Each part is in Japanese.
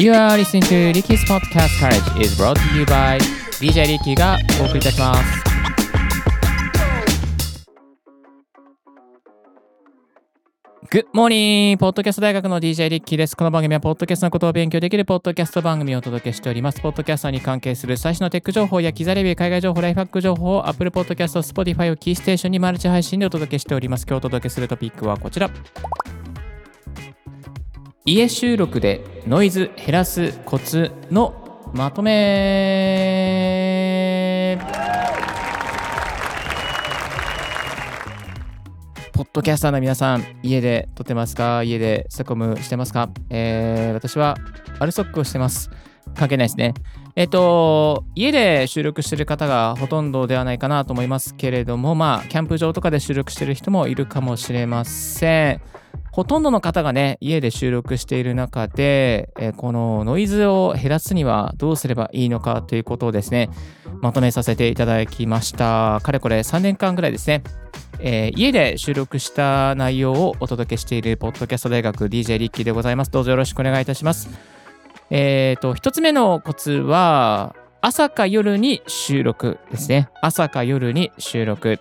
You are listening to Ricky's Podcast Courage is brought to you by DJ Ricky がお送りいたします。Good morning! ポッドキャスト大学の DJ リッキーです。この番組はポッドキャストのことを勉強できるポッドキャスト番組をお届けしております。ポッドキャストに関係する最新のテック情報や機材レビュー、海外情報、ライフハック情報を Apple Podcast、Spotify をキーステーションにマルチ配信でお届けしております。今日お届けするトピックはこちら。家収録でノイズ減らすコツのまとめポッドキャスターの皆さん、家で撮ってますか？家でセコムしてますか、えー、私はアルソックをしてます。関係ないですね。えっ、と、家で収録してる方がほとんどではないかなと思いますけれども、まあ、キャンプ場とかで収録してる人もいるかもしれません。ほとんどの方がね、家で収録している中で、えこのノイズを減らすにはどうすればいいのかということをですね、まとめさせていただきました。かれこれ3年間ぐらいですね、えー家で収録した内容をお届けしているポッドキャスト大学 DJ リッキーでございます。どうぞよろしくお願いいたします。えっ、と、一つ目のコツは、朝か夜に収録ですね。朝か夜に収録。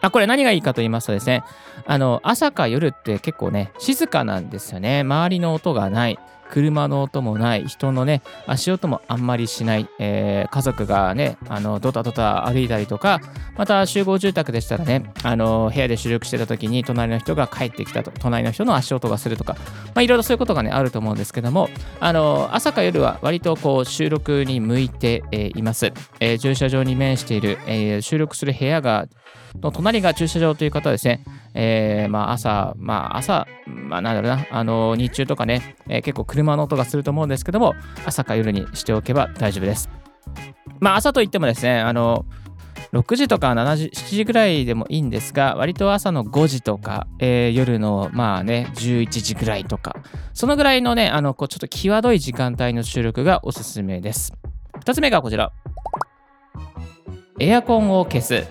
あ、これ何がいいかと言いますとですね、あの、朝か夜って結構ね、静かなんですよね。周りの音がない。車の音もない。人のね、足音もあんまりしない。えー家族がね、あの、ドタドタ歩いたりとか、また集合住宅でしたらね、あの、部屋で収録してた時に隣の人が帰ってきたと、隣の人の足音がするとか、まあ、いろいろそういうことがね、あると思うんですけども、あの、朝か夜は割とこう、収録に向いて、えーいます。えー駐車場に面している、え収録する部屋が、の隣が駐車場という方はですね、えーまあ朝、まあ朝、まあなんだろうな、あの日中とかね、えー結構車の音がすると思うんですけども、朝か夜にしておけば大丈夫です。まあ朝といってもですね、あの、6時とか7時、7時ぐらいでもいいんですが、割と朝の5時とか、えー夜のまあね、11時ぐらいとか、そのぐらいのね、あの、こうちょっと際どい時間帯の収録がおすすめです。2つ目がこちら。エアコンを消す。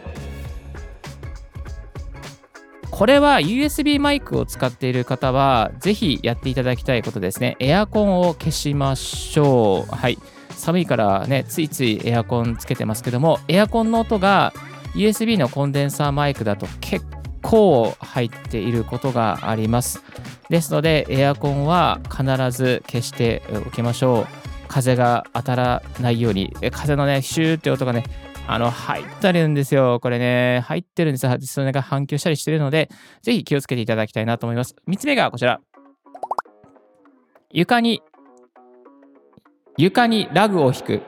これは USB マイクを使っている方は、ぜひやっていただきたいことですね。エアコンを消しましょう。はい。寒いからね、ついついエアコンつけてますけども、エアコンの音が USB のコンデンサーマイクだと結構入っていることがあります。ですので、エアコンは必ず消しておきましょう。風が当たらないように、風のね、シューって音がね、あの、入ってるんですよ。これね、入ってるんですよ。それが反響したりしてるので、ぜひ気をつけていただきたいなと思います。3つ目がこちら。床に、床にラグを引く。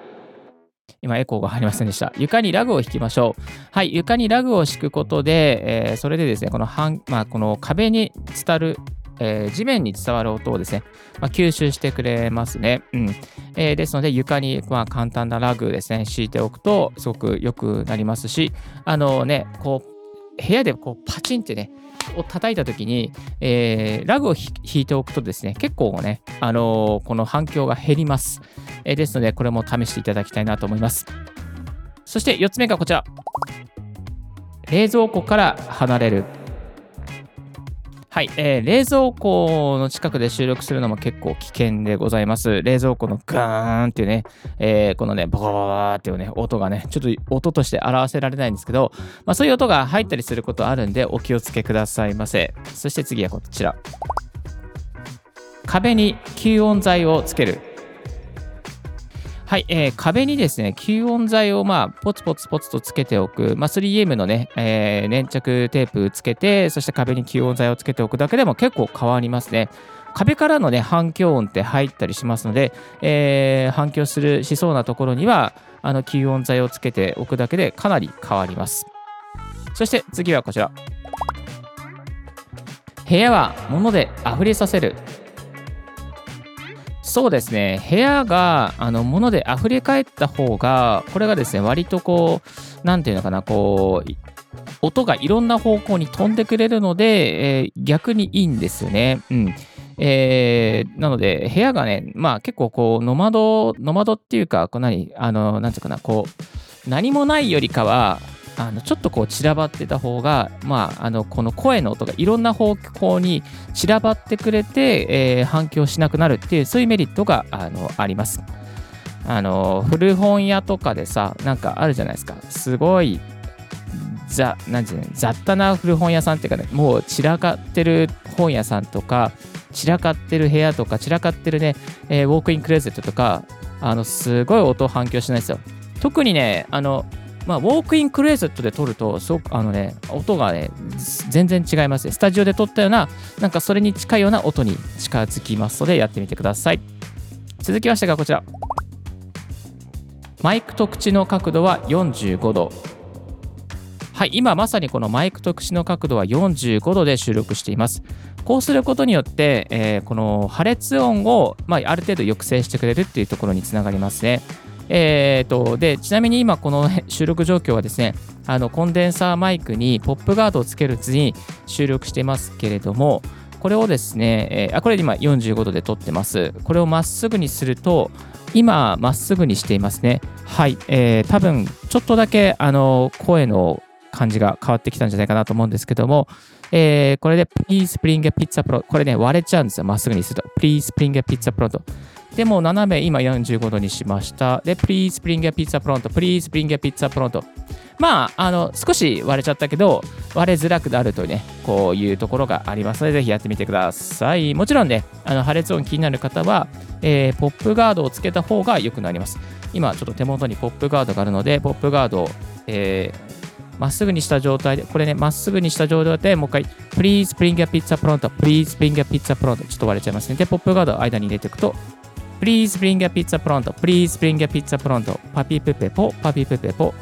今、エコーが入りませんでした。床にラグを引きましょう。はい、床にラグを敷くことで、えーそれでですね、この半、まあ、この壁に伝わる、えー地面に伝わる音をですね、まあ、吸収してくれますね。うん。えーですので、床に、まあ、簡単なラグですね、敷いておくと、すごく良くなりますし、あのね、こう、部屋でこうパチンってね、を叩いたときに、えーラグを引いておくとですね、結構ね、あのーこの反響が減ります。えーですので、これも試していただきたいなと思います。そして4つ目がこちら。冷蔵庫から離れる。はい、えー冷蔵庫の近くで収録するのも結構危険でございます。冷蔵庫のガーンっていうね、えーこのね、ボコボコっていうね、音がね、ちょっと音として表せられないんですけど、まあ、そういう音が入ったりすることあるんで、お気をつけくださいませ。そして次はこちら。壁に吸音材をつける。はい、えー壁にですね、吸音材をまあポツポツポツとつけておく、まあ、3M のね、えー粘着テープつけて、そして壁に吸音材をつけておくだけでも結構変わりますね。壁からのね、反響音って入ったりしますので、えー反響するしそうなところには、あの吸音材をつけておくだけでかなり変わります。そして次はこちら。部屋は物で溢れさせる。そうですね、部屋があの物で溢れ返った方が、これがですね、割とこう、なんていうのかな、こう、音がいろんな方向に飛んでくれるので、えー逆にいいんですよね。うん。えーなので、部屋がね、まあ結構こう、ノマド、ノマドっていうか、こう何、あの、なんていうかな、こう、何もないよりかは、あのちょっとこう散らばってた方が、まあ、あのこの声の音がいろんな方向に散らばってくれて、えー、反響しなくなるっていうそういうメリットがあのあります。あの古本屋とかでさなんかあるじゃないですかすごいざなんていうの雑多な古本屋さんっていうかねもう散らかってる本屋さんとか散らかってる部屋とか散らかってるね、えー、ウォークインクレゼットとかあのすごい音反響しないですよ特にねあのまあ、ウォークインクレーゼットで撮ると、すごくあのね、音がね、全然違いますね。スタジオで撮ったような、なんかそれに近いような音に近づきますので、やってみてください。続きましてがこちら。マイクと口の角度は45度。はい、今まさにこのマイクと口の角度は45度で収録しています。こうすることによって、えー、この破裂音を、まあ、ある程度抑制してくれるっていうところにつながりますね。えーと、でちなみに今この収録状況はですねあのコンデンサーマイクにポップガードをつける図に収録してますけれどもこれをですね、えー、あこれ今45度で撮ってます。これをまっすぐにすると今まっすぐにしていますね。はい、えー、多分ちょっとだけあの声の感じが変わってきたんじゃないかなと思うんですけども、えー、これで Please bring a pizza pro これね割れちゃうんですよ。まっすぐにすると。Please bring a pizza pro と。でも斜め今45度にしました。で、Please bring a pizza pronto. Please bring a pizza pronto. まあ、あの、少し割れちゃったけど、割れづらくなるというね、こういうところがありますので、ぜひやってみてください。もちろんね、あの破裂音気になる方は、えー、ポップガードをつけた方が良くなります。今、ちょっと手元にポップガードがあるので、ポップガードを、えー、まっすぐにした状態で、これね、まっすぐにした状態でもう一回、Please bring a pizza pronto, please bring a pizza pronto ちょっと割れちゃいますね。で、ポップガードを間に入れていくと、Please bring a pizza pronto. Please bring a pizza pronto. パピプペポ、パピプペポ。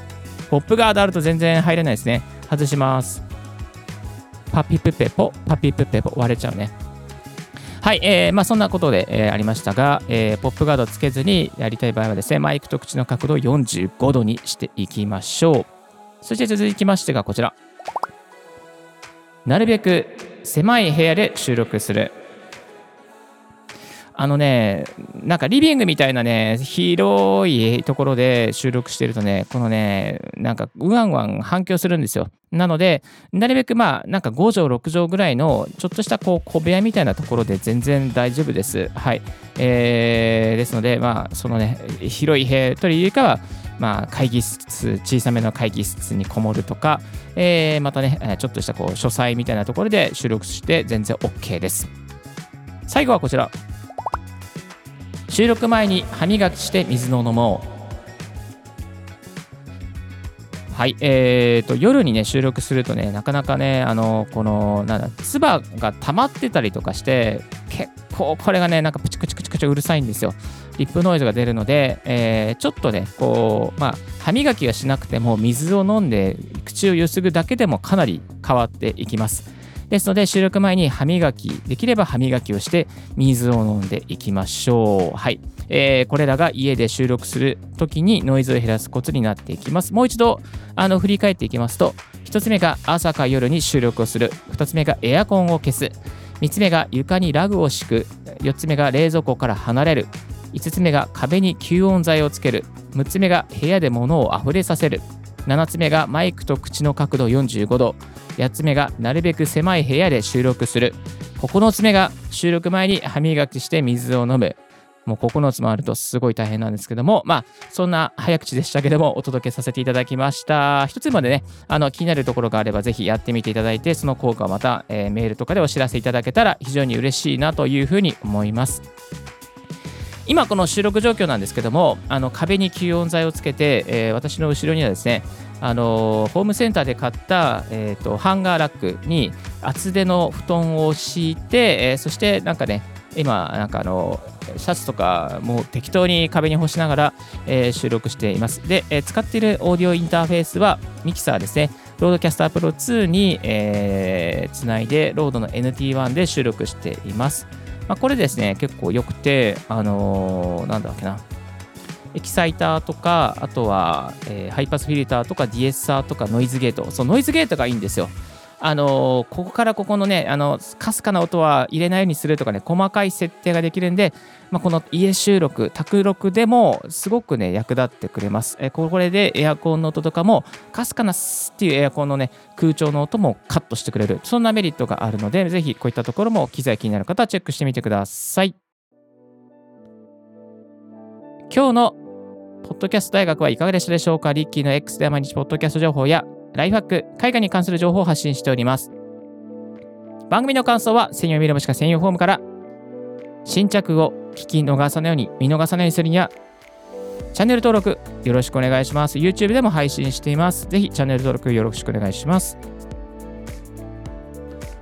ポップガードあると全然入れないですね。外します。パピプペポ、パピプペポ。割れちゃうね。はい、えー、まあそんなことで、えー、ありましたが、えー、ポップガードつけずにやりたい場合はですね、マイクと口の角度を45度にしていきましょう。そして続きましてがこちら。なるべく狭い部屋で収録する。あのね、なんかリビングみたいなね、広いところで収録してるとね、このね、なんかうわんわん反響するんですよ。なので、なるべくまあ、なんか5畳、6畳ぐらいの、ちょっとしたこう小部屋みたいなところで全然大丈夫です。はい。えー、ですので、まあ、そのね、広い部屋というよりかは、まあ、会議室、小さめの会議室にこもるとか、えー、またね、ちょっとしたこう書斎みたいなところで収録して全然 OK です。最後はこちら。収録前に歯磨きして水を飲もうはい、えーと、夜にね、収録するとね、なかなかね、あの、この、なんだ、唾が溜まってたりとかして、結構これがね、なんかプチプチプチプチうるさいんですよ。リップノイズが出るので、えー、ちょっとね、こう、まあ、歯磨きはしなくても、水を飲んで、口をゆすぐだけでもかなり変わっていきます。ですので、収録前に歯磨き、できれば歯磨きをして、水を飲んでいきましょう。はい。えー、これらが家で収録するときにノイズを減らすコツになっていきます。もう一度、あの、振り返っていきますと、1つ目が朝か夜に収録をする。2つ目がエアコンを消す。3つ目が床にラグを敷く。4つ目が冷蔵庫から離れる。5つ目が壁に吸音材をつける。6つ目が部屋で物をあふれさせる。7つ目がマイクと口の角度45度。8つ目がなるべく狭い部屋で収録する。9つ目が収録前に歯磨きして水を飲む。もう9つもあるとすごい大変なんですけども、まあ、そんな早口でしたけども、お届けさせていただきました。一つまでね、あの気になるところがあれば、ぜひやってみていただいて、その効果をまた、えー、メールとかでお知らせいただけたら非常に嬉しいなというふうに思います。今この収録状況なんですけどもあの壁に吸音材をつけて、えー、私の後ろにはですねあのホームセンターで買った、えーと、ハンガーラックに厚手の布団を敷いて、えー、そしてなんかね今なんかあのシャツとかも適当に壁に干しながら、えー、収録しています。で、えー、使っているオーディオインターフェースはミキサーですね。 RODECaster Pro 2に、えー、つないで RODE の NT1 で収録しています。まあ、これですね、結構良くて、あのー、なんだっけな、エキサイターとか、あとは、えー、ハイパスフィルターとかディエッサーとかノイズゲート、そうノイズゲートがいいんですよ。あのここからここのね、あのかすかな音は入れないようにするとかね、細かい設定ができるんで、まあ、この家収録、宅録でもすごくね、役立ってくれます。えこれでエアコンの音とかも、かすかなスっていうエアコンのね、空調の音もカットしてくれる。そんなメリットがあるので、ぜひこういったところも機材気になる方はチェックしてみてください。今日のポッドキャスト大学はいかがでしたでしょうか？リッキーの X では毎日ポッドキャスト情報やライフハック、海外に関する情報を発信しております。番組の感想は専用見るもしくは専用フォームから新着を聞き逃さないように見逃さないようにするにはチャンネル登録よろしくお願いします。YouTube でも配信しています。ぜひチャンネル登録よろしくお願いします。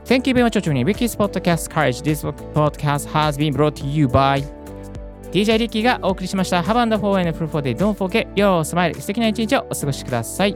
Thank you very much for tuning in Ricky's Podcast Courage. This podcast has been brought to you by DJ リッキーがお送りしました。Have a wonderful and fruitful day. Don't forget your smile. 素敵な一日をお過ごしください。